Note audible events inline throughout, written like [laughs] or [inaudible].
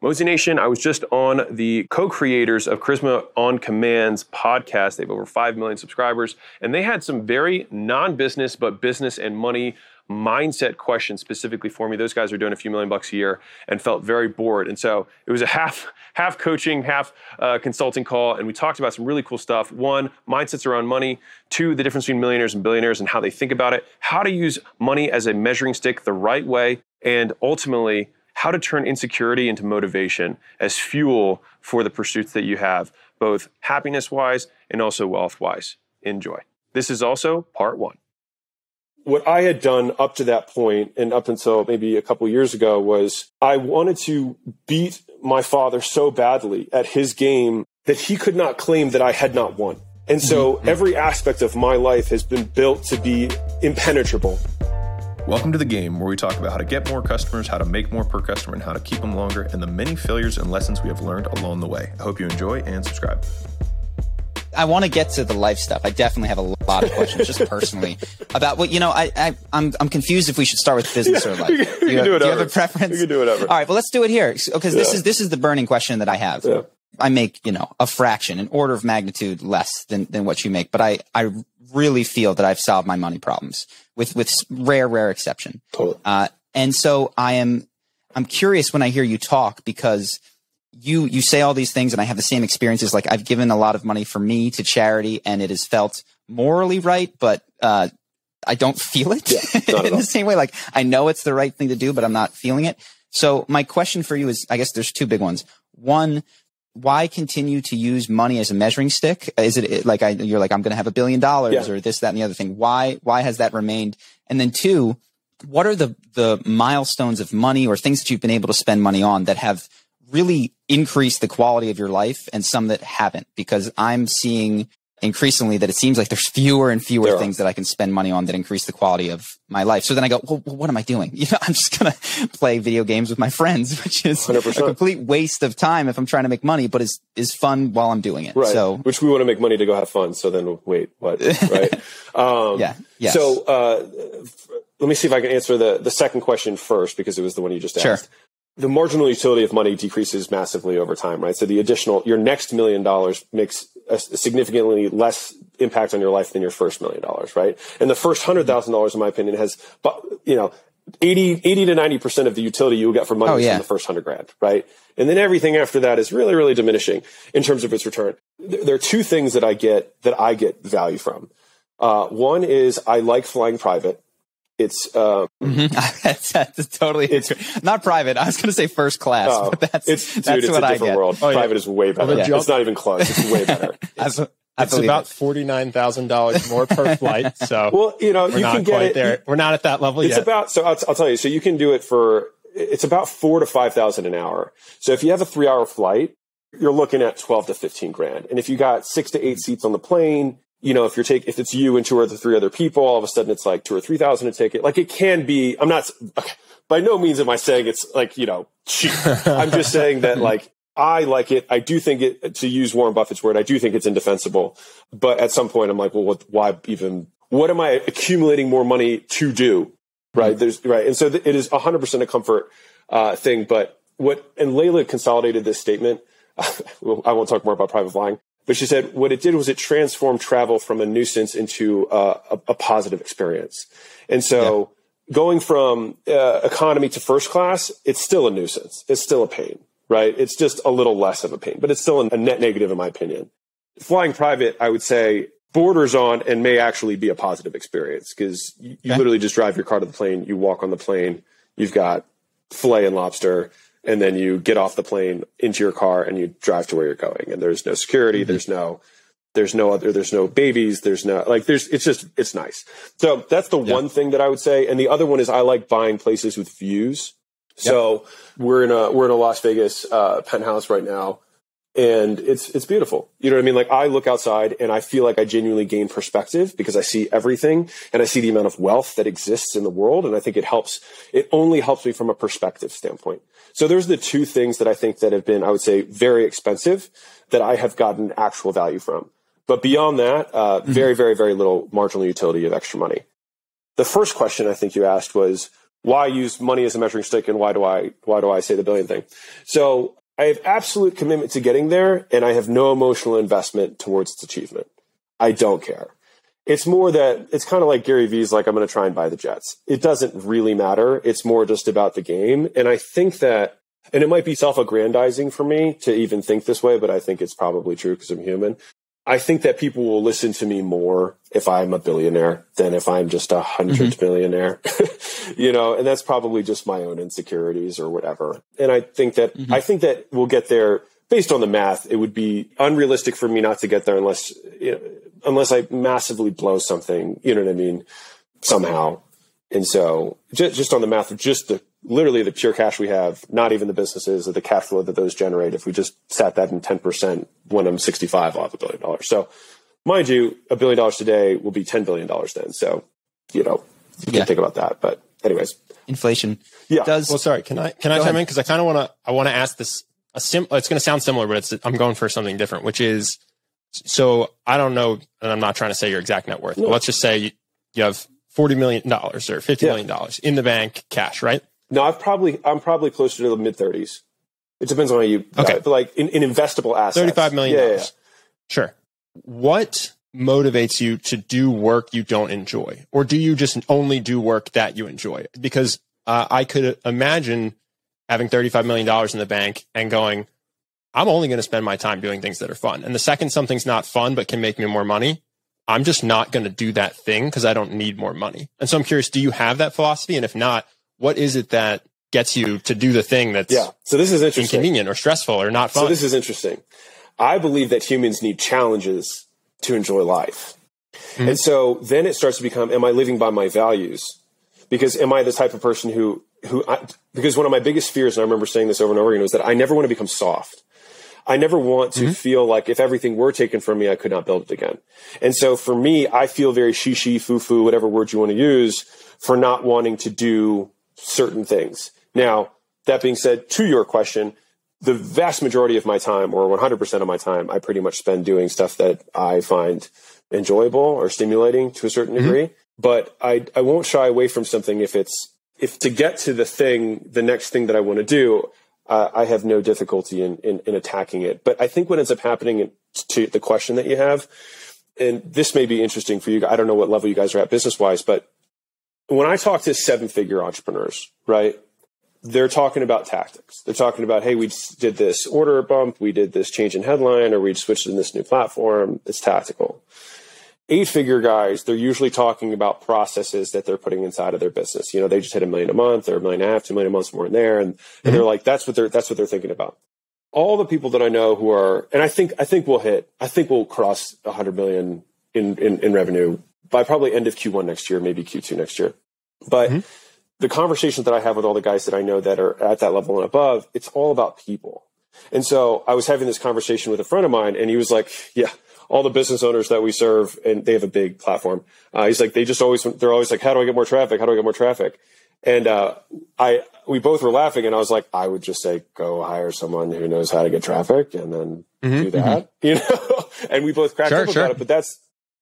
Mozination, I was just on the co creators of Charisma on Command's podcast. They have over 5 million subscribers, and they had some very non business, but business and money mindset questions specifically for me. Those guys are doing a few million bucks a year and felt very bored. And so it was a [laughs] half half coaching, half uh, consulting call, and we talked about some really cool stuff. One, mindsets around money. Two, the difference between millionaires and billionaires and how they think about it. How to use money as a measuring stick the right way, and ultimately how to turn insecurity into motivation as fuel for the pursuits that you have, both happiness wise and also wealth wise. Enjoy. This is also part one. What I had done up to that point and up until maybe a couple years ago was I wanted to beat my father so badly at his game that he could not claim that I had not won. And so mm-hmm. every aspect of my life has been built to be impenetrable. Welcome to the game where we talk about how to get more customers, how to make more per customer, and how to keep them longer, and the many failures and lessons we have learned along the way. I hope you enjoy and subscribe. I want to get to the life stuff. I definitely have a lot of questions, just personally, about what you know. I, I am I'm, I'm confused if we should start with business yeah, or [laughs] life. You, you, do, do you have a preference? You can do whatever. All right, well, let's do it here because yeah. this is this is the burning question that I have. Yeah. I make you know a fraction, an order of magnitude less than than what you make, but I I really feel that I've solved my money problems with with rare rare exception. Totally. Uh, and so I am I'm curious when I hear you talk because you you say all these things and I have the same experiences. Like I've given a lot of money for me to charity and it has felt morally right, but uh, I don't feel it yeah, [laughs] in the same way. Like I know it's the right thing to do, but I'm not feeling it. So my question for you is, I guess there's two big ones. One, why continue to use money as a measuring stick? Is it like I, you're like, I'm going to have a billion dollars yeah. or this, that, and the other thing? Why, why has that remained? And then two, what are the, the milestones of money or things that you've been able to spend money on that have really increased the quality of your life and some that haven't? Because I'm seeing increasingly that it seems like there's fewer and fewer there things are. that I can spend money on that increase the quality of my life. So then I go, well, what am I doing? [laughs] You know, I'm just going to play video games with my friends, [laughs] which is 100%. a complete waste of time if I'm trying to make money, but is, is fun while I'm doing it. Right. So, which we want to make money to go have fun. So then wait, what? [laughs] Right. Um, yeah. Yes. So, uh, let me see if I can answer the, the second question first because it was the one you just asked. Sure the marginal utility of money decreases massively over time, right? So the additional, your next million dollars makes a significantly less impact on your life than your first million dollars, right? And the first hundred thousand dollars, in my opinion, has, you know, 80, 80 to 90% of the utility you will get from money oh, yeah. from the first hundred grand, right? And then everything after that is really, really diminishing in terms of its return. There are two things that I get, that I get value from. Uh, one is I like flying private. It's uh, mm-hmm. [laughs] that's, that's, totally it's not private. I was going to say first class, oh, but that's it's, dude, that's it's what a different world. Oh, private is way better. yeah. It's not even close. It's way [laughs] better. It's, it's about forty nine thousand dollars more per [laughs] flight. So well, you know, you can get it there. We're not at that level it's yet. It's about so I'll, I'll tell you. So you can do it for it's about four to five thousand an hour. So if you have a three hour flight, you're looking at twelve to fifteen grand. And if you got six to eight seats on the plane, you know, if you're taking, if it's you and two or three other people, all of a sudden it's like two or three thousand a ticket. Like it can be. I'm not. By no means am I saying it's like you know cheap. [laughs] I'm just saying that like I like it. I do think it. To use Warren Buffett's word, I do think it's indefensible. But at some point, I'm like, well, what? Why even? What am I accumulating more money to do? Right. Mm-hmm. There's right, and so th- it is 100 percent a comfort uh, thing. But what? And Leila consolidated this statement. [laughs] I won't talk more about private flying. But she said what it did was it transformed travel from a nuisance into uh, a, a, positive experience. And so yeah. going from uh, economy to first class, it's still a nuisance. It's still a pain, right? It's just a little less of a pain, but it's still a net negative in my opinion. Flying private, I would say borders on and may actually be a positive experience because you, you literally just drive your car to the plane, you walk on the plane, you've got filet and lobster and then you get off the plane into your car and you drive to where you're going. And there's no security. Mm-hmm. there's no there's no other there's no babies. There's no like there's it's just it's nice. So that's the yeah. one thing that i would say. And the other one is i like buying places with views. So yep. we're in a we're in a las vegas uh, penthouse right now and it's it's beautiful. You know what I mean? Like I look outside and I feel like I genuinely gain perspective because I see everything and I see the amount of wealth that exists in the world and I think it helps it only helps me from a perspective standpoint. So there's the two things that I think that have been I would say very expensive that I have gotten actual value from. But beyond that, uh, mm-hmm. very very very little marginal utility of extra money. The first question I think you asked was why use money as a measuring stick and why do I why do I say the billion thing? So I have absolute commitment to getting there and I have no emotional investment towards its achievement. I don't care. It's more that it's kind of like Gary Vee's like I'm going to try and buy the Jets. It doesn't really matter. It's more just about the game and I think that and it might be self-aggrandizing for me to even think this way, but I think it's probably true because I'm human. I think that people will listen to me more if I'm a billionaire than if I'm just a 100 mm-hmm. millionaire, [laughs] you know, and that's probably just my own insecurities or whatever. And I think that, mm-hmm. I think that we'll get there based on the math. It would be unrealistic for me not to get there unless, you know, unless I massively blow something, you know what I mean? Somehow. And so just, just on the math of just the literally the pure cash we have, not even the businesses or the cash flow that those generate. If we just sat that in 10% when I'm 65, I'll have a billion dollars. So mind you, a billion dollars today will be $10 billion then. So, you know, you yeah. can think about that. But anyways, inflation. Yeah. Does, well, sorry. Can I, can I chime in? Cause I kind of want to, I want to ask this a sim, it's going to sound similar, but it's, I'm going for something different, which is, so I don't know, and I'm not trying to say your exact net worth, no. but let's just say you, you have $40 million or fifty yeah. million dollars in the bank cash, right? No, I've probably I'm probably closer to the mid thirties. It depends on how you okay, but like in, in investable assets, thirty five million dollars. Yeah, yeah, Sure. What motivates you to do work you don't enjoy, or do you just only do work that you enjoy? Because uh, I could imagine having thirty five million dollars in the bank and going, I'm only going to spend my time doing things that are fun. And the second something's not fun but can make me more money, I'm just not going to do that thing because I don't need more money. And so I'm curious, do you have that philosophy? And if not, what is it that gets you to do the thing that's yeah. So this is interesting. inconvenient or stressful or not fun? So this is interesting. I believe that humans need challenges to enjoy life. Mm-hmm. And so then it starts to become, am I living by my values? Because am I the type of person who, who, I, because one of my biggest fears, and I remember saying this over and over again, was that I never want to become soft. I never want to mm-hmm. feel like if everything were taken from me, I could not build it again. And so for me, I feel very shishi, foo foo, whatever word you want to use for not wanting to do certain things. Now, that being said, to your question, the vast majority of my time, or 100% of my time, I pretty much spend doing stuff that I find enjoyable or stimulating to a certain mm-hmm. degree. But I, I won't shy away from something if it's, if to get to the thing, the next thing that I want to do, uh, I have no difficulty in, in, in attacking it. But I think what ends up happening to the question that you have, and this may be interesting for you. I don't know what level you guys are at business wise, but when I talk to seven figure entrepreneurs, right? They're talking about tactics. They're talking about, hey, we did this order bump, we did this change in headline, or we switched in this new platform. It's tactical. Eight figure guys, they're usually talking about processes that they're putting inside of their business. You know, they just hit a million a month or a million and a half, two million a month, more in there. And, mm-hmm. and they're like, that's what they're, that's what they're thinking about. All the people that I know who are, and I think, I think we'll hit, I think we'll cross a hundred million in, in, in revenue by probably end of Q1 next year, maybe Q2 next year. But mm-hmm. the conversations that I have with all the guys that I know that are at that level and above, it's all about people. And so I was having this conversation with a friend of mine and he was like, yeah, all the business owners that we serve and they have a big platform. Uh, he's like, they just always, they're always like, how do I get more traffic? How do I get more traffic? And, uh, I, we both were laughing and I was like, I would just say, go hire someone who knows how to get traffic and then mm-hmm, do that, mm-hmm. [laughs] you know? and we both cracked sure, up sure. about it, but that's,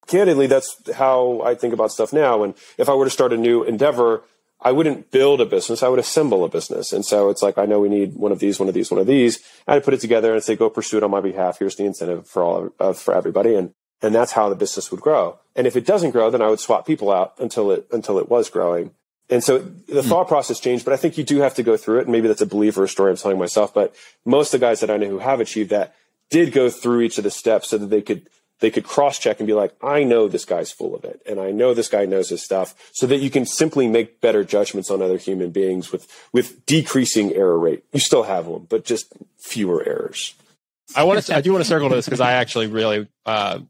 candidly, that's how I think about stuff now. And if I were to start a new endeavor, I wouldn't build a business. I would assemble a business. And so it's like, I know we need one of these, one of these, one of these. I'd put it together and say, go pursue it on my behalf. Here's the incentive for all, uh, for everybody. And, and that's how the business would grow. And if it doesn't grow, then I would swap people out until it, until it was growing. And so the hmm. thought process changed, but I think you do have to go through it. And maybe that's a belief or a story I'm telling myself. But most of the guys that I know who have achieved that did go through each of the steps so that they could they could cross check and be like, I know this guy's full of it. And I know this guy knows his stuff so that you can simply make better judgments on other human beings with, with decreasing error rate. You still have them, but just fewer errors. I want to, I do want to circle to this because I actually really, uh,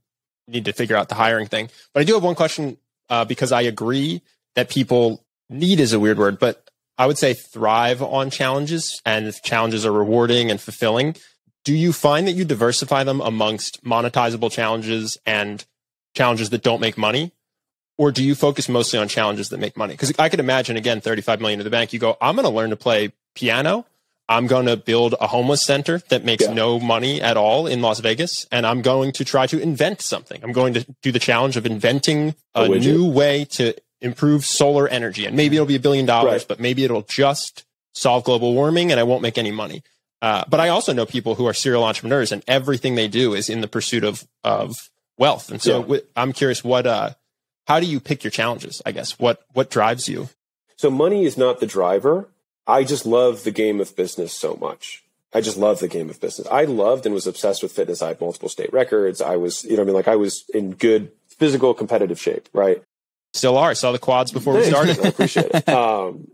need to figure out the hiring thing, but I do have one question, uh, because I agree that people need is a weird word, but I would say thrive on challenges and if challenges are rewarding and fulfilling do you find that you diversify them amongst monetizable challenges and challenges that don't make money? Or do you focus mostly on challenges that make money? Because I could imagine again, 35 million in the bank, you go, I'm going to learn to play piano. I'm going to build a homeless center that makes yeah. no money at all in Las Vegas. And I'm going to try to invent something. I'm going to do the challenge of inventing a new way to improve solar energy and maybe it'll be a billion dollars, Right. but maybe it'll just solve global warming and I won't make any money. Uh, but I also know people who are serial entrepreneurs and everything they do is in the pursuit of, of wealth. And so Yeah. I'm curious what, uh, how do you pick your challenges? I guess what, what drives you? So money is not the driver. I just love the game of business so much. I just love the game of business. I loved and was obsessed with fitness. I had multiple state records. I was, you know, I mean, like I was in good physical competitive shape, right? Still are. I saw the quads before we started. I appreciate it. [laughs] Um,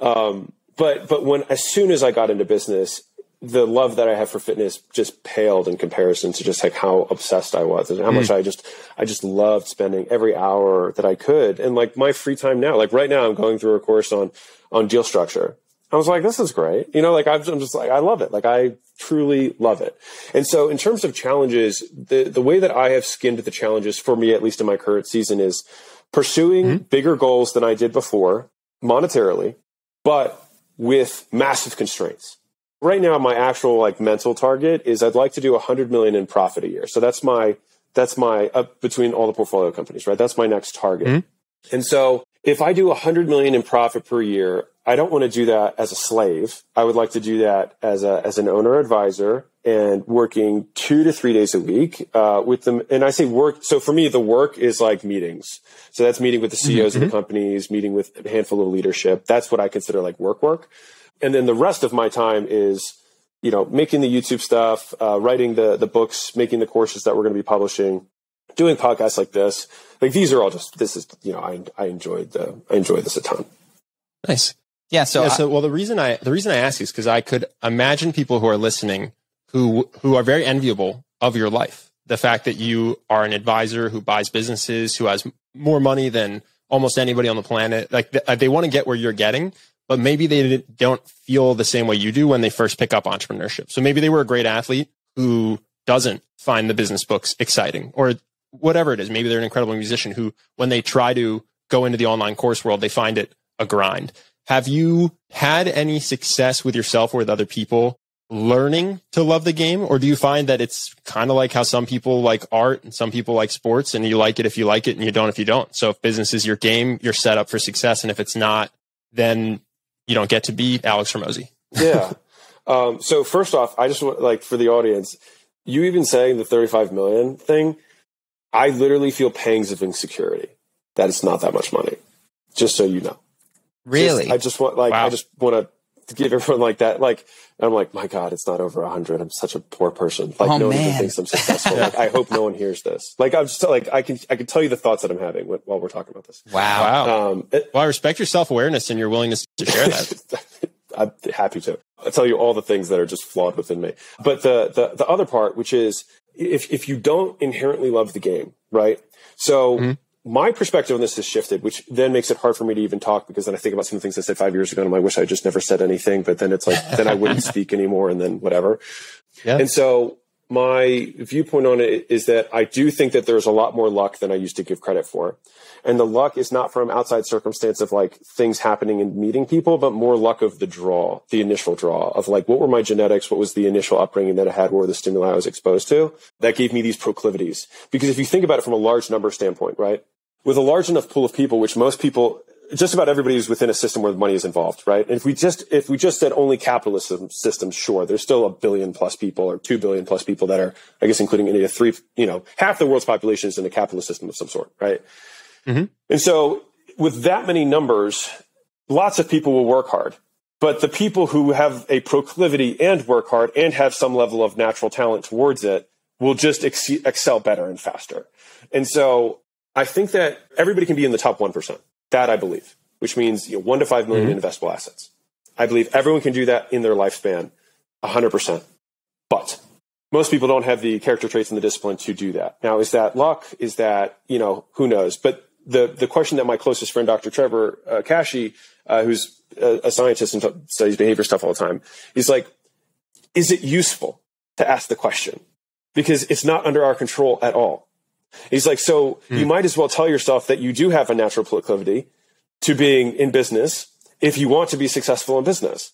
[laughs] um, but but when as soon as I got into business, the love that I have for fitness just paled in comparison to just like how obsessed I was and how much hmm. I just I just loved spending every hour that I could. And like my free time now, like right now, I'm going through a course on on deal structure. I was like, this is great. You know, like I'm, I'm just like, I love it. Like I truly love it. And so in terms of challenges, the, the way that I have skinned the challenges for me, at least in my current season is pursuing hmm. bigger goals than I did before monetarily, but with massive constraints. Right now, my actual like mental target is I'd like to do 100 million in profit a year. So that's my, that's my up between all the portfolio companies, right? That's my next target. Mm-hmm. And so if I do 100 million in profit per year, I don't want to do that as a slave. I would like to do that as a as an owner advisor and working two to three days a week uh, with them. And I say work. So for me, the work is like meetings. So that's meeting with the CEOs of the companies, meeting with a handful of leadership. That's what I consider like work work. And then the rest of my time is you know making the YouTube stuff, uh, writing the the books, making the courses that we're going to be publishing, doing podcasts like this. Like these are all just this is you know I I enjoyed the I enjoyed this a ton. Nice. Yeah. So, yeah, I- so well, the reason I the reason I ask you is because I could imagine people who are listening who who are very enviable of your life. The fact that you are an advisor who buys businesses, who has more money than almost anybody on the planet. Like th- uh, they want to get where you're getting, but maybe they don't feel the same way you do when they first pick up entrepreneurship. So maybe they were a great athlete who doesn't find the business books exciting or whatever it is. Maybe they're an incredible musician who, when they try to go into the online course world, they find it a grind. Have you had any success with yourself or with other people learning to love the game? Or do you find that it's kind of like how some people like art and some people like sports and you like it if you like it and you don't if you don't? So if business is your game, you're set up for success. And if it's not, then you don't get to be Alex Hormozi. [laughs] yeah. Um, so first off, I just want like for the audience, you even saying the 35 million thing, I literally feel pangs of insecurity that it's not that much money. Just so you know. really, Just- I just want like Wow. I just want to give everyone like that. Like I'm like, my God, it's not over hundred. I'm such a poor person. Like Oh, no one even thinks I'm successful. like I hope no one hears this. Like I'm just like I can I can tell you the thoughts that I'm having wh- while we're talking about this. wow. Wow. Um, it- Well, I respect your self awareness and your willingness to share that. [laughs] I'm happy to. I'll tell you all the things that are just flawed within me. But the, the, the other part, which is if, if you don't inherently love the game, right? So my perspective on this has shifted, which then makes it hard for me to even talk because then I think about some of the things I said five years ago and I wish I just never said anything, but then it's like, then I wouldn't [laughs] speak anymore and then whatever. Yeah. And so my viewpoint on it is that I do think that there's a lot more luck than I used to give credit for. And the luck is not from outside circumstance of like things happening and meeting people, but more luck of the draw, the initial draw of like, what were my genetics? What was the initial upbringing that I had? What were the stimuli I was exposed to? That gave me these proclivities. Because if you think about it from a large number standpoint, right? With a large enough pool of people, which most people, just about everybody is within a system where money is involved, right? And if we just, if we just said only capitalist systems, sure, there's still a billion plus people or two billion plus people that are, I guess, including India, three, you know, half the world's population is in a capitalist system of some sort, right? Mm-hmm. And so with that many numbers, lots of people will work hard. But the people who have a proclivity and work hard and have some level of natural talent towards it will just ex- excel better and faster. And so I think that everybody can be in the top 1%. That I believe, which means you know, one to five million in investable assets. I believe everyone can do that in their lifespan, 100%. But most people don't have the character traits and the discipline to do that. Now, is that luck? Is that, you know, who knows? But the, the question that my closest friend, Dr. Trevor uh, Kashey, uh, who's a, a scientist and t- studies behavior stuff all the time, he's like, is it useful to ask the question? Because it's not under our control at all. He's like, so hmm. you might as well tell yourself that you do have a natural proclivity to being in business if you want to be successful in business.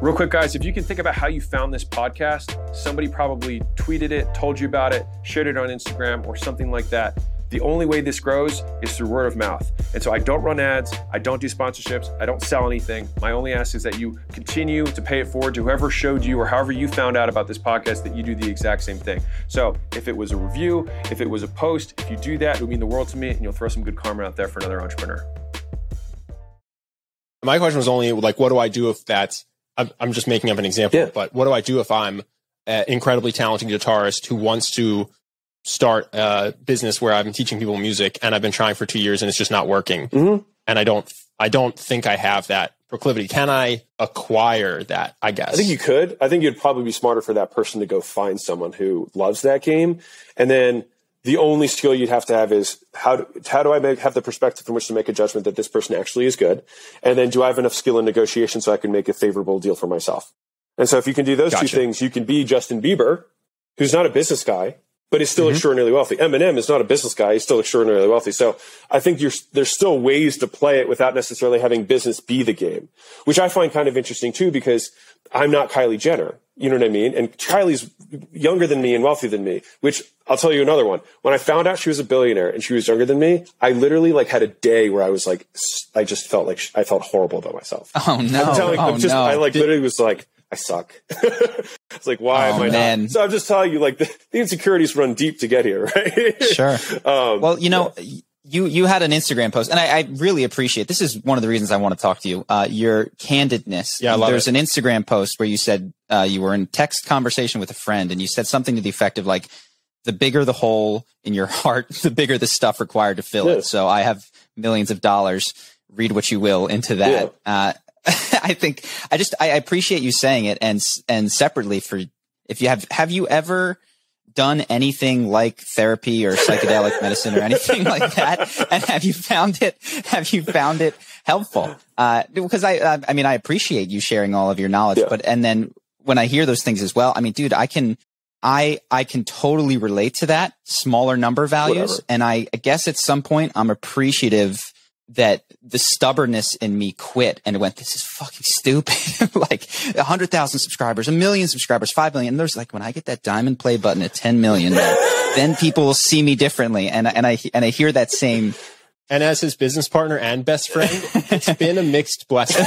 Real quick, guys, if you can think about how you found this podcast, somebody probably tweeted it, told you about it, shared it on Instagram, or something like that. The only way this grows is through word of mouth. And so I don't run ads, I don't do sponsorships, I don't sell anything. My only ask is that you continue to pay it forward to whoever showed you or however you found out about this podcast that you do the exact same thing. So if it was a review, if it was a post, if you do that, it would mean the world to me and you'll throw some good karma out there for another entrepreneur. My question was only like, what do I do if that's, I'm, I'm just making up an example, Yeah. but what do I do if I'm an incredibly talented guitarist who wants to start a business where I've been teaching people music and I've been trying for two years and it's just not working. Mhm. And I don't, I don't think I have that proclivity. Can I acquire that? I guess. I think you could. I think you'd probably be smarter for that person to go find someone who loves that game. And then the only skill you'd have to have is how do, how do I make, have the perspective from which to make a judgment that this person actually is good? And then do I have enough skill in negotiation so I can make a favorable deal for myself? And so if you can do those two things, you can be Justin Bieber, who's not a business guy, but he's still Mm-hmm. extraordinarily wealthy. Eminem is not a business guy; he's still extraordinarily wealthy. So I think you're, there's still ways to play it without necessarily having business be the game, which I find kind of interesting too, because I'm not Kylie Jenner. You know what I mean? And Kylie's younger than me and wealthy than me. Which I'll tell you another one. When I found out she was a billionaire and she was younger than me, I literally like had a day where I was like, I just felt like I felt horrible about myself. Oh no! I'm telling, oh I'm just, no! I like literally was like, I suck. [laughs] it's like, why Oh, am I man. not? So I'm just telling you, like, the, the insecurities run deep to get here, [laughs] right? Sure. um, Well, you know, you you had an Instagram post, and I, I really appreciate. This is one of the reasons I want to talk to you. Uh, your candidness. Yeah, I love There's it. an Instagram post where you said uh, you were in text conversation with a friend, and you said something to the effect of like, "The bigger the hole in your [laughs] heart, the bigger the stuff required to fill Yeah. it." So I have millions of dollars. Read what you will into that. Uh, [laughs] I think I just I appreciate you saying it, and and separately for if you have have you ever done anything like therapy or psychedelic [laughs] medicine or anything like that? And have you found it, have you found it helpful? Uh, because I, I, I mean, I appreciate you sharing all of your knowledge, Yeah. but, and then when I hear those things as well, I mean, dude, I can, I, I can totally relate to that smaller number values. Whatever. And I, I guess at some point I'm appreciative that the stubbornness in me quit and went, this is fucking stupid. [laughs] like a hundred thousand subscribers, a million subscribers, five million. And there's like, when I get that diamond play button at 10 million, [laughs] then people will see me differently. And, and I, and I hear that same, And as his business partner and best friend, it's [laughs] been a mixed blessing.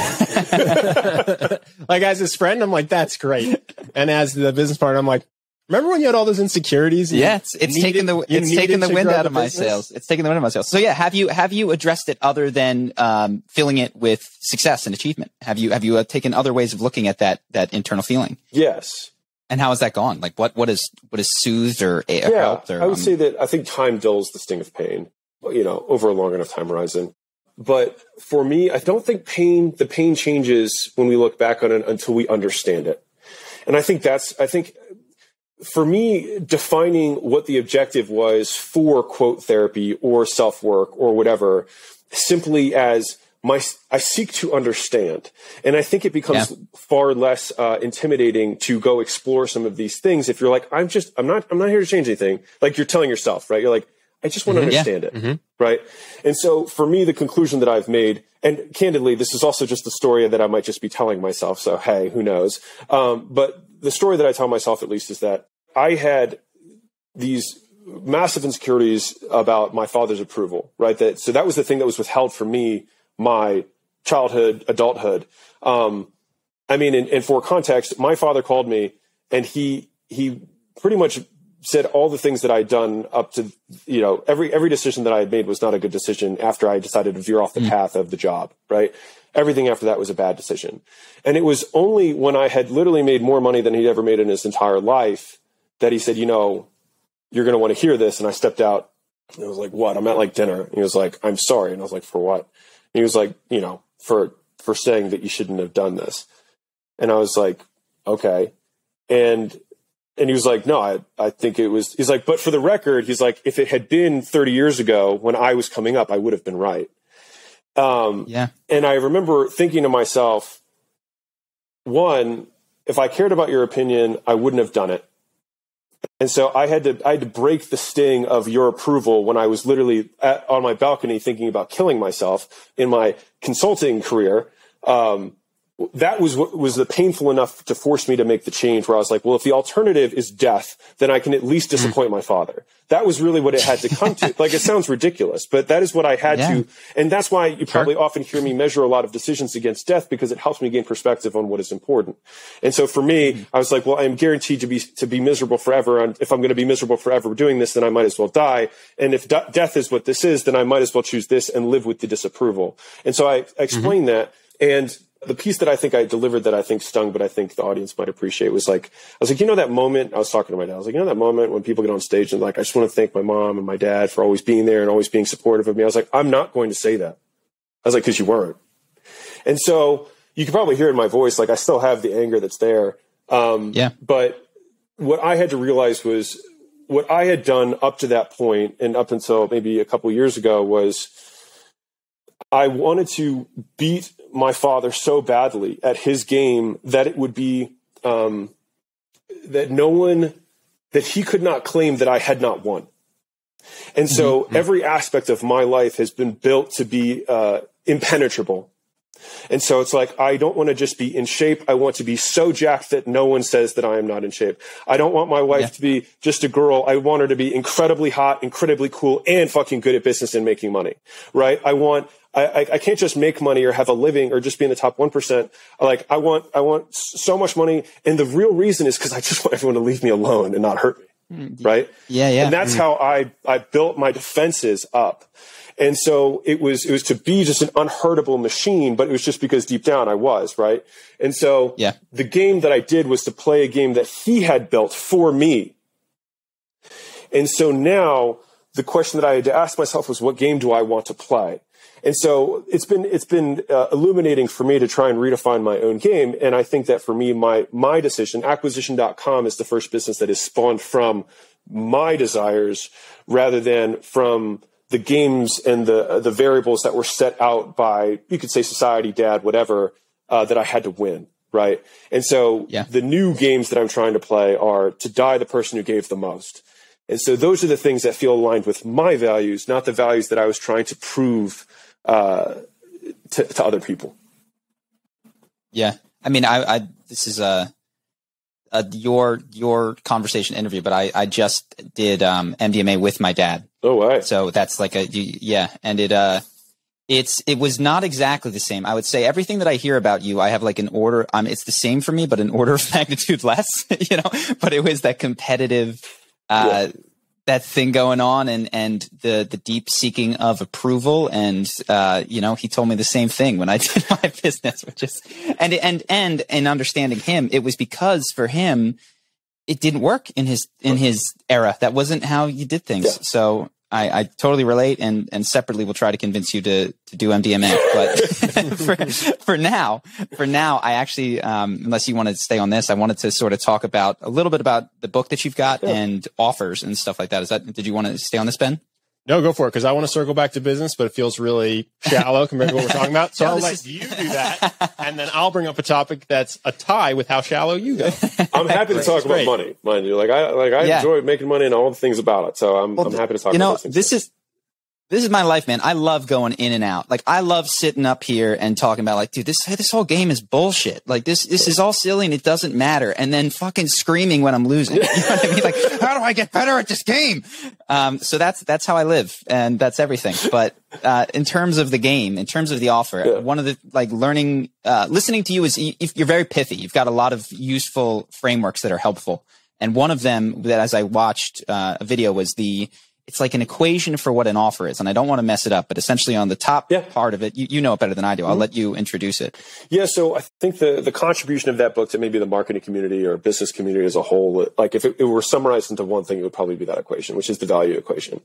like as his friend, I'm like, that's great. And as the business partner, I'm like, remember when you had all those insecurities? yeah, it's, it's needed- taking the, it's taking the wind out of my business? sails. It's taken the wind out of my sails. So yeah, have you, have you addressed it other than, um, filling it with success and achievement? Have you, have you uh, taken other ways of looking at that, that internal feeling? yes. And how has that gone? Like what, what is, what is soothed or, or Yeah. helped or, I would um, say that I think time dulls the sting of pain, you know, over a long enough time horizon. But for me, I don't think pain, the pain changes when we look back on it until we understand it. And I think that's, I think for me, defining what the objective was for quote therapy or self work or whatever, simply as my, I seek to understand. And I think it becomes Yeah. far less uh, intimidating to go explore some of these things. If you're like, I'm just, I'm not, I'm not here to change anything. Like you're telling yourself, right? You're like, I just want to Yeah. understand it. Right. And so for me, the conclusion that I've made, and candidly, this is also just the story that I might just be telling myself. So, hey, who knows? Um, but the story that I tell myself, at least, is that I had these massive insecurities about my father's approval, right? That so that was the thing that was withheld from me my childhood, adulthood. Um, I mean, and, and for context, my father called me and he he pretty much said all the things that I'd done up to you know every every decision that I had made was not a good decision after I decided to veer off the hmm. path of the job, right? Everything after that was a bad decision. And it was only when I had literally made more money than he'd ever made in his entire life that he said, you know, you're going to want to hear this. And I stepped out and I was like, what? I'm at like dinner. And he was like, I'm sorry. And I was like, for what? And he was like, you know, for, for saying that you shouldn't have done this. And I was like, okay. And, and he was like, no, I, I think it was, he's like, but for the record, he's like, if it had been 30 years ago when I was coming up, I would have been right. Um, yeah. and I remember thinking to myself, one, if I cared about your opinion, I wouldn't have done it. And so I had to I had to break the sting of your approval when I was literally at, on my balcony thinking about killing myself in my consulting career. Um, that was what was the painful enough to force me to make the change where I was like, well, if the alternative is death, then I can at least Hmm. disappoint my father. That was really what it had to come to. [laughs] like it sounds ridiculous, but that is what I had Yeah. to. And that's why you probably often hear me measure a lot of decisions against death because it helps me gain perspective on what is important. And so for me, Hmm. I was like, well, I'm guaranteed to be, to be miserable forever. And if I'm going to be miserable forever doing this, then I might as well die. And if de- death is what this is, then I might as well choose this and live with the disapproval. And so I, I explained that. And the piece that I think I delivered that I think stung, but I think the audience might appreciate was like, I was like, you know, that moment I was talking to my dad. I was like, you know, that moment when people get on stage and like, I just want to thank my mom and my dad for always being there and always being supportive of me. I was like, I'm not going to say that. I was like, cause you weren't. And so you can probably hear in my voice, like I still have the anger that's there. Um, Yeah. but what I had to realize was what I had done up to that point and up until maybe a couple years ago was I wanted to beat my father so badly at his game that it would be um, that no one that he could not claim that I had not won. And so every aspect of my life has been built to be uh, impenetrable. And so it's like, I don't want to just be in shape. I want to be so jacked that no one says that I am not in shape. I don't want my wife Yeah. to be just a girl. I want her to be incredibly hot, incredibly cool, and fucking good at business and making money. Right? I want, I, I, can't just make money or have a living or just be in the top 1%. Like, I want, I want so much money. And the real reason is because I just [laughs] want everyone to leave me alone and not hurt me. Mm, right? Yeah, yeah. And that's mm. how I, I built my defenses up. And so it was, it was to be just an unhurtable machine, but it was just because deep down I was, right? And so Yeah. the game that I did was to play a game that he had built for me. And so now the question that I had to ask myself was, what game do I want to play? And so it's been it's been uh, illuminating for me to try and redefine my own game. And I think that for me, my my decision, acquisition.com is the first business that is spawned from my desires rather than from the games and the uh, the variables that were set out by you could say society, dad, whatever uh, that I had to win. Right. And so Yeah. the new games that I'm trying to play are to die the person who gave the most. And so those are the things that feel aligned with my values, not the values that I was trying to prove uh, to, to other people. Yeah, I mean, I, I this is a, a your your conversation interview, but I I just did um, MDMA with my dad, Oh, way. so that's like a you, yeah, and it uh, it's it was not exactly the same. I would say everything that I hear about you, I have like an order. Um, it's the same for me, but an order of [laughs] magnitude less, [laughs] you know. But it was that competitive. Uh, that thing going on and and the the deep seeking of approval. And uh you know he told me the same thing when I [laughs] did my business which is and and and in understanding him it was because for him it didn't work in his in his era. That wasn't how you did things. Yeah. so I, I totally relate and and separately we'll try to convince you to to do MDMA but [laughs] for, for now for now I actually um unless you want to stay on this I wanted to sort of talk about a little bit about the book that you've got and offers and stuff like that. Is that did you want to stay on this Ben No, go for it because I want to circle back to business, but it feels really [laughs] shallow compared to what we're talking about. So No, I'll let is- you do that, and then I'll bring up a topic that's a tie with how shallow you go. [laughs] I'm happy to talk about money, mind you. Like I like I Yeah. enjoy making money and all the things about it. So I'm Well, I'm happy to talk you about know those things. this is this is my life man. I love going in and out. Like i love sitting up here and talking about like dude this this whole game is bullshit. Like this this is all silly and it doesn't matter. And then fucking screaming when i'm losing. [laughs] You know what i mean? Like how do i get better at this game? Um so that's that's how i live and that's everything. But uh in terms of the game in terms of the offer Yeah. one of the like learning uh listening to you is you're very pithy. You've got a lot of useful frameworks that are helpful. And one of them that as i watched uh, a video was the it's like an equation for what an offer is. And I don't want to mess it up, but essentially on the top Yeah. Mm-hmm. part of it, you, you know it better than I do. I'll let you introduce it. Yeah, so I think the the contribution of that book to maybe the marketing community or business community as a whole, like if it, it were summarized into one thing, it would probably be that equation, which is the value equation.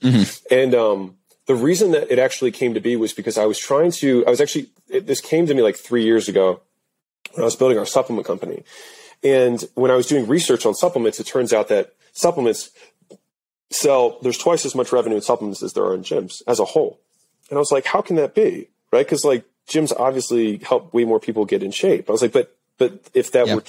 And um, the reason that it actually came to be was because I was trying to. I was actually it, this came to me like three years ago when I was building our supplement company, and when I was doing research on supplements, it turns out that supplements sell. There's twice as much revenue in supplements as there are in gyms as a whole. And I was like, how can that be? Right? Because like gyms obviously help way more people get in shape. I was like, but but if that Yeah. were,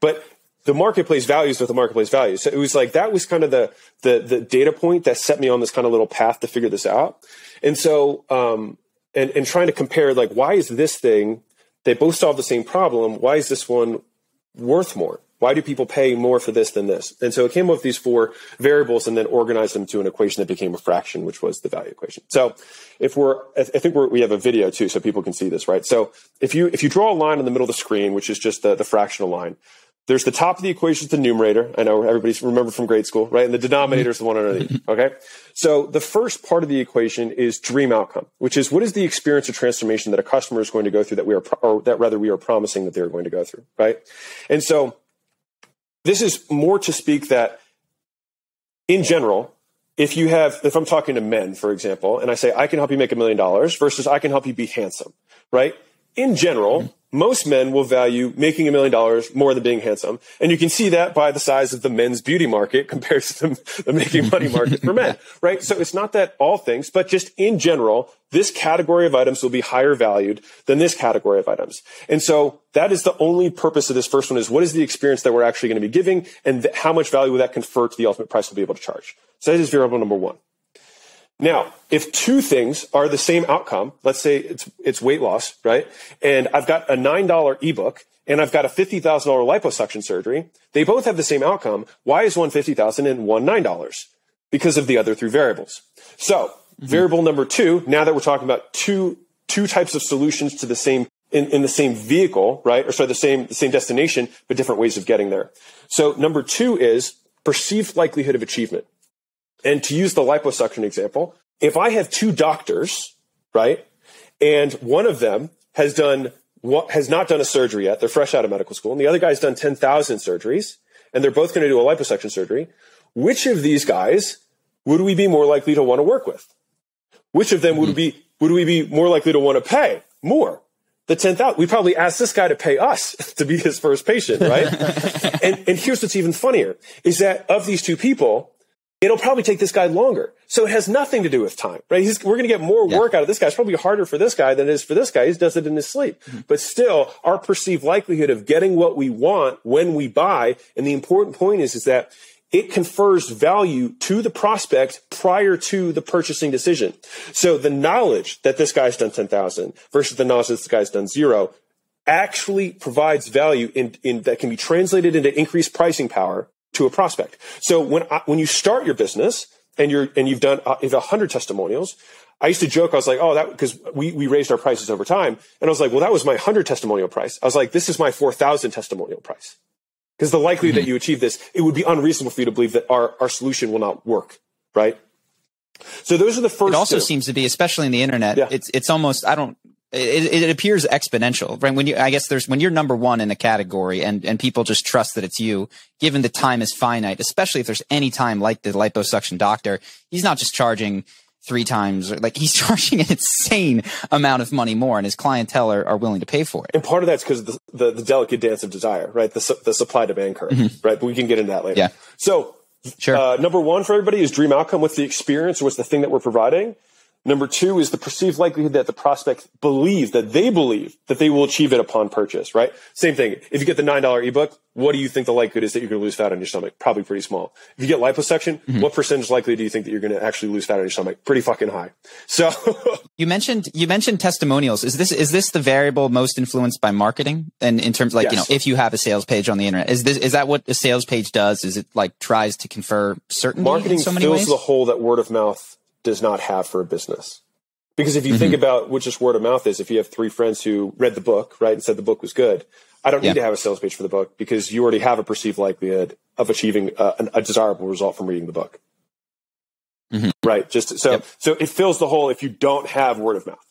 but the marketplace values what the marketplace values. So it was like that was kind of the the the data point that set me on this kind of little path to figure this out. And so um and and trying to compare like why is this thing They both solve the same problem. Why is this one worth more? Why do people pay more for this than this? And so it came up with these four variables and then organized them to an equation that became a fraction, which was the value equation. So if we're, I think we're, we have a video too, so people can see this, right? So if you, if you draw a line in the middle of the screen, which is just the, the fractional line, there's the top of the equation is the numerator. I know everybody's remember from grade school, right? And the denominator is the one underneath. [laughs] Okay. So the first part of the equation is dream outcome, which is what is the experience of transformation that a customer is going to go through that we are, or that rather we are promising that they're going to go through, right? And so this is more to speak that in general, if you have, if I'm talking to men, for example, and I say, I can help you make a million dollars versus I can help you be handsome, right? In general, most men will value making a million dollars more than being handsome. And you can see that by the size of the men's beauty market [laughs] compared to the, the making money market for men, [laughs] right? So it's not that all things, but just in general, this category of items will be higher valued than this category of items. And so that is the only purpose of this first one is what is the experience that we're actually going to be giving and th- how much value will that confer to the ultimate price we'll be able to charge. So that is variable number one. Now, if two things are the same outcome, let's say it's, it's weight loss, right? And I've got a $9 ebook and I've got a $50,000 liposuction surgery. They both have the same outcome. Why is one 50,000 and one $9? Because of the other three variables. So mm-hmm. variable number two, now that we're talking about two, two types of solutions to the same in, in, the same vehicle, right? Or sorry, the same, the same destination, but different ways of getting there. So number two is perceived likelihood of achievement. And to use the liposuction example, if I have two doctors, right, and one of them has done has not done a surgery yet, they're fresh out of medical school, and the other guy's done 10,000 surgeries, and they're both going to do a liposuction surgery, which of these guys would we be more likely to want to work with? Which of them would mm-hmm. be would we be more likely to want to pay more? The 10,000. We probably ask this guy to pay us [laughs] to be his first patient, right? [laughs] and, and here's what's even funnier is that of these two people, it'll probably take this guy longer. So it has nothing to do with time, right? He's, we're going to get more yeah. work out of this guy. It's probably harder for this guy than it is for this guy. He does it in his sleep. Mm-hmm. But still, our perceived likelihood of getting what we want when we buy, and the important point is, is that it confers value to the prospect prior to the purchasing decision. So the knowledge that this guy's done 10,000 versus the knowledge that this guy's done zero actually provides value in, in that can be translated into increased pricing power to a prospect. So when I, when you start your business and you're and you've done uh, a hundred testimonials, I used to joke. I was like, oh, that because we we raised our prices over time, and I was like, well, that was my hundred testimonial price. I was like, this is my four thousand testimonial price because the likelihood mm-hmm. that you achieve this, it would be unreasonable for you to believe that our our solution will not work, right? So those are the first. It also two. seems to be, especially in the internet, yeah. it's it's almost I don't it, it, appears exponential, right? When you, I guess there's, when you're number one in a category and, and people just trust that it's you, given the time is finite, especially if there's any time like the liposuction doctor, he's not just charging three times, like he's [laughs] charging an insane amount of money more and his clientele are, are willing to pay for it. And part of that's because the, the, the, delicate dance of desire, right? The, the supply demand curve, mm-hmm. right? But we can get into that later. Yeah. So, sure. Uh, number one for everybody is dream outcome. What's the experience or what's the thing that we're providing? Number two is the perceived likelihood that the prospect believes that they believe that they will achieve it upon purchase, right? Same thing. If you get the $9 ebook, what do you think the likelihood is that you're going to lose fat on your stomach? Probably pretty small. If you get liposuction, mm-hmm. what percentage likely do you think that you're going to actually lose fat on your stomach? Pretty fucking high. So [laughs] you mentioned, you mentioned testimonials. Is this, is this the variable most influenced by marketing? And in terms of like, yes. you know, if you have a sales page on the internet, is this, is that what a sales page does? Is it like tries to confer certainty marketing in so many fills ways? the hole that word of mouth does not have for a business. Because if you mm-hmm. think about what just word of mouth is, if you have three friends who read the book, right, and said the book was good, I don't yeah. need to have a sales page for the book because you already have a perceived likelihood of achieving a, a desirable result from reading the book. Mm-hmm. Right. Just so, yep. so it fills the hole if you don't have word of mouth.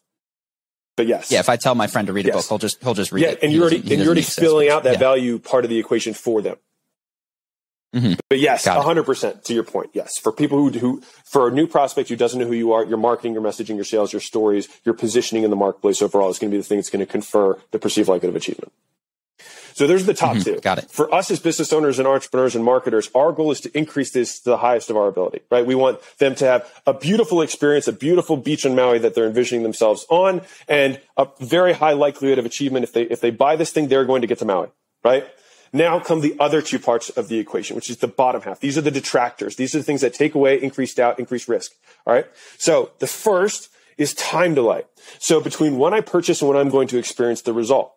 But yes. Yeah. If I tell my friend to read yes. a book, he'll just, he'll just read yeah, it. And you're already, and you're already filling out that yeah. value part of the equation for them. Mm-hmm. But yes, hundred percent to your point. Yes, for people who who for a new prospect who doesn't know who you are, your marketing, your messaging, your sales, your stories, your positioning in the marketplace overall is going to be the thing that's going to confer the perceived likelihood of achievement. So there's the top mm-hmm. two. Got it. For us as business owners and entrepreneurs and marketers, our goal is to increase this to the highest of our ability, right? We want them to have a beautiful experience, a beautiful beach in Maui that they're envisioning themselves on, and a very high likelihood of achievement. If they, if they buy this thing, they're going to get to Maui, right? Now come the other two parts of the equation, which is the bottom half. These are the detractors. These are the things that take away, increased doubt, increased risk. All right. So the first is time delay. So between when I purchase and when I'm going to experience the result.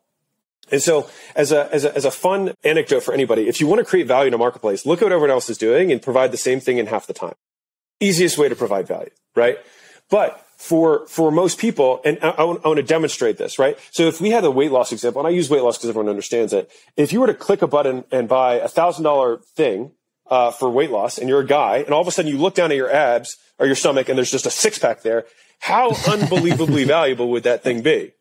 And so, as a, as a, as a fun anecdote for anybody, if you want to create value in a marketplace, look at what everyone else is doing and provide the same thing in half the time. Easiest way to provide value, right? But for for most people, and I, I, want, I, want, to demonstrate this, right? So if we had a weight loss example, and I use weight loss because everyone understands it. If you were to click a button and buy a thousand dollar thing uh, for weight loss, and you're a guy, and all of a sudden you look down at your abs or your stomach, and there's just a six pack there, how [laughs] unbelievably valuable would that thing be?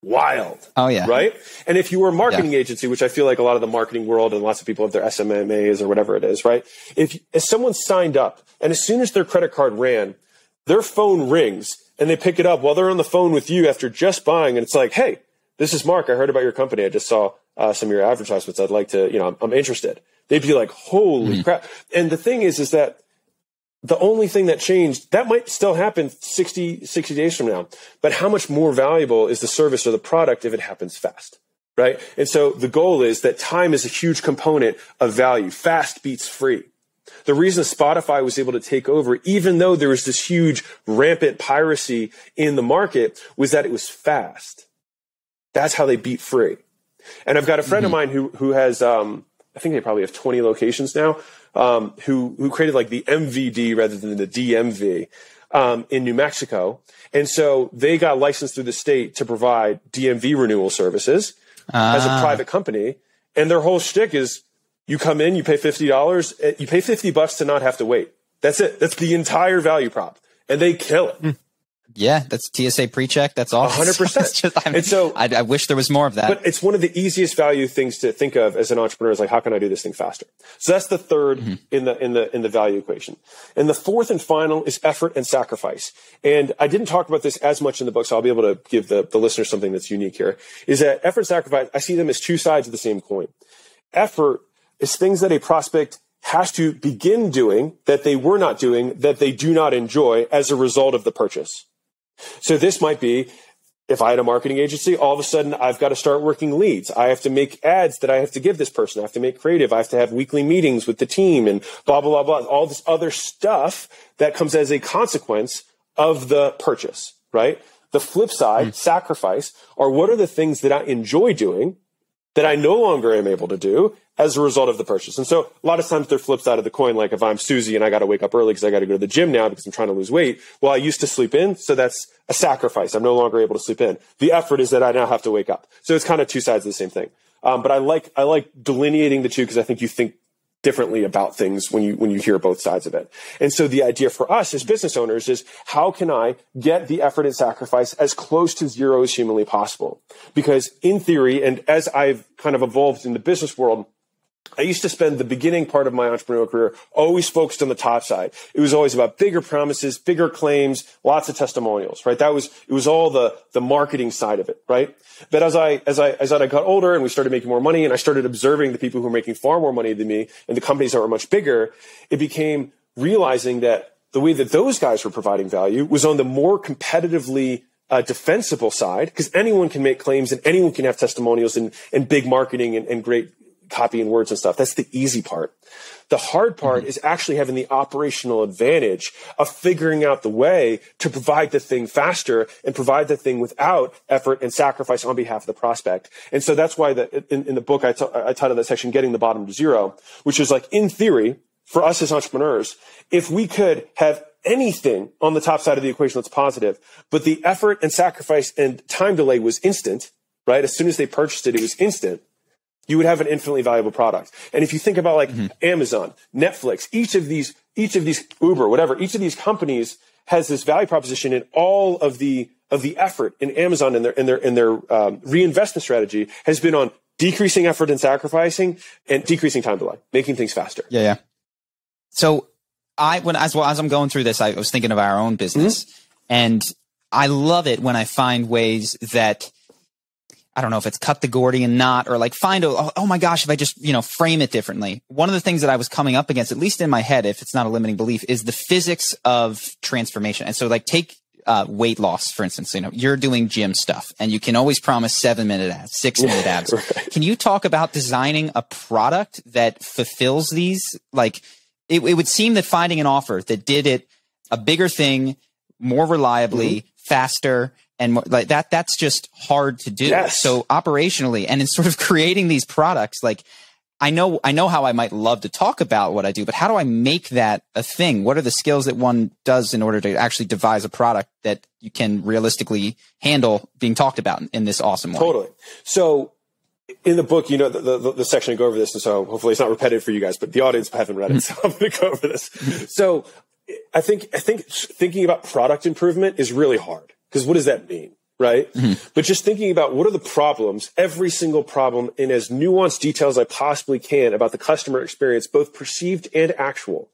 Wild. Oh yeah. Right. And if you were a marketing yeah. agency, which I feel like a lot of the marketing world and lots of people have their SMMAs or whatever it is, right? If if someone signed up and as soon as their credit card ran, their phone rings and they pick it up while they're on the phone with you after just buying, and it's like, hey, this is Mark. I heard about your company. I just saw uh, some of your advertisements. I'd like to, you know, I'm, I'm interested. They'd be like, holy mm. crap. And the thing is, is that the only thing that changed, that might still happen 60, 60 days from now. But how much more valuable is the service or the product if it happens fast? Right. And so the goal is that time is a huge component of value. Fast beats free. The reason Spotify was able to take over, even though there was this huge rampant piracy in the market, was that it was fast. That's how they beat free. And I've got a friend mm-hmm. of mine who who has, um, I think they probably have 20 locations now, um, who who created like the MVD rather than the DMV um, in New Mexico, and so they got licensed through the state to provide DMV renewal services as a ah. private company, and their whole shtick is you come in, you pay $50, eh, you pay 50 bucks to not have to wait. That's it. That's the entire value prop. And they kill it. Hmm. Yeah, that's TSA pre-check. That's all. [laughs] 100%. Just, I mean, and so I, I, wish there was more of that. But it's one of the easiest value things to think of as an entrepreneur is like, how can I do this thing faster? So that's the 3rd mm-hmm. in the, in the, in the value equation. And the fourth and final is effort and sacrifice. And I didn't talk about this as much in the book, so I'll be able to give the, the listeners something that's unique here is that effort and sacrifice, I see them as two sides of the same coin. Effort is things that a prospect has to begin doing that they were not doing that they do not enjoy as a result of the purchase. So this might be if I had a marketing agency, all of a sudden I've got to start working leads. I have to make ads that I have to give this person. I have to make creative. I have to have weekly meetings with the team and blah, blah, blah, blah. All this other stuff that comes as a consequence of the purchase, right? The flip side, mm. sacrifice, are what are the things that I enjoy doing that I no longer am able to do as a result of the purchase. And so a lot of times they're flips out of the coin. Like if I'm Susie and I got to wake up early because I got to go to the gym now because I'm trying to lose weight. Well, I used to sleep in. So that's a sacrifice. I'm no longer able to sleep in. The effort is that I now have to wake up. So it's kind of two sides of the same thing. Um, but I like, I like delineating the two because I think you think differently about things when you when you hear both sides of it. And so the idea for us as business owners is how can I get the effort and sacrifice as close to zero as humanly possible? Because in theory, and as I've kind of evolved in the business world, I used to spend the beginning part of my entrepreneurial career always focused on the top side. It was always about bigger promises, bigger claims, lots of testimonials, right? That was, it was all the, the marketing side of it, right? But as I, as I, as I got older and we started making more money and I started observing the people who were making far more money than me and the companies that were much bigger, it became realizing that the way that those guys were providing value was on the more competitively uh, defensible side, because anyone can make claims and anyone can have testimonials and, and big marketing and, and great copying words and stuff. That's the easy part. The hard part mm-hmm. is actually having the operational advantage of figuring out the way to provide the thing faster and provide the thing without effort and sacrifice on behalf of the prospect. And so that's why the, in, in the book I, t- I titled that section "Getting the Bottom to Zero," which is like in theory for us as entrepreneurs, if we could have anything on the top side of the equation that's positive, but the effort and sacrifice and time delay was instant, right? As soon as they purchased it, it was instant you would have an infinitely valuable product. And if you think about like mm-hmm. Amazon, Netflix, each of these, each of these Uber, whatever, each of these companies has this value proposition and all of the, of the effort in Amazon and their, in their, in their um, reinvestment strategy has been on decreasing effort and sacrificing and decreasing time delay, making things faster. Yeah. Yeah. So I, when, as well as I'm going through this, I was thinking of our own business mm-hmm. and I love it when I find ways that I don't know if it's cut the Gordian knot or like find a, oh, oh, my gosh, if I just, you know, frame it differently. One of the things that I was coming up against, at least in my head, if it's not a limiting belief, is the physics of transformation. And so like take uh, weight loss, for instance, you know, you're doing gym stuff and you can always promise seven minute abs, six minute abs. [laughs] right. Can you talk about designing a product that fulfills these? Like it, it, would seem that finding an offer that did it a bigger thing, more reliably, mm-hmm. faster, and more, like that that's just hard to do Yes. so operationally and in sort of [laughs] creating these products like i know i know how i might love to talk about what i do but how do i make that a thing what are the skills that one does in order to actually devise a product that you can realistically handle being talked about in, in this awesome way Totally. So in the book, you know, the, the, the section I go over this, and so hopefully it's not repetitive for you guys, but the audience haven't read it, [laughs] so I'm going to go over this. So I think, I think thinking about product improvement is really hard because what does that mean? Right. Mm-hmm. But just thinking about what are the problems, every single problem in as nuanced detail as I possibly can about the customer experience, both perceived and actual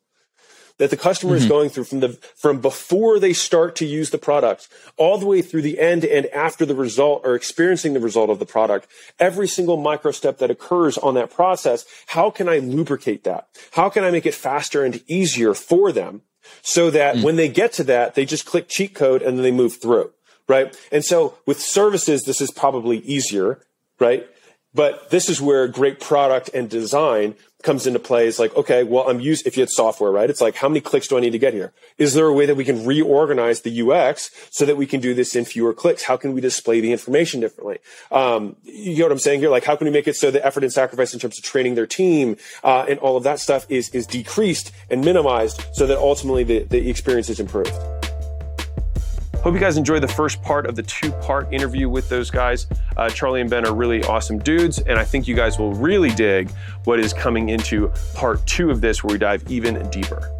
that the customer is mm-hmm. going through from the from before they start to use the product all the way through the end and after the result or experiencing the result of the product every single micro step that occurs on that process how can i lubricate that how can i make it faster and easier for them so that mm. when they get to that they just click cheat code and then they move through right? And so with services this is probably easier right? But this is where great product and design comes into play. Is like, okay, well, I'm used, if you had software, right? It's like, how many clicks do I need to get here? Is there a way that we can reorganize the UX so that we can do this in fewer clicks? How can we display the information differently? Um, you get what I'm saying here? Like, how can we make it so the effort and sacrifice in terms of training their team, uh, and all of that stuff is, is decreased and minimized so that ultimately the, the experience is improved? Hope you guys enjoyed the first part of the two part interview with those guys. Uh, Charlie and Ben are really awesome dudes, and I think you guys will really dig what is coming into part two of this, where we dive even deeper.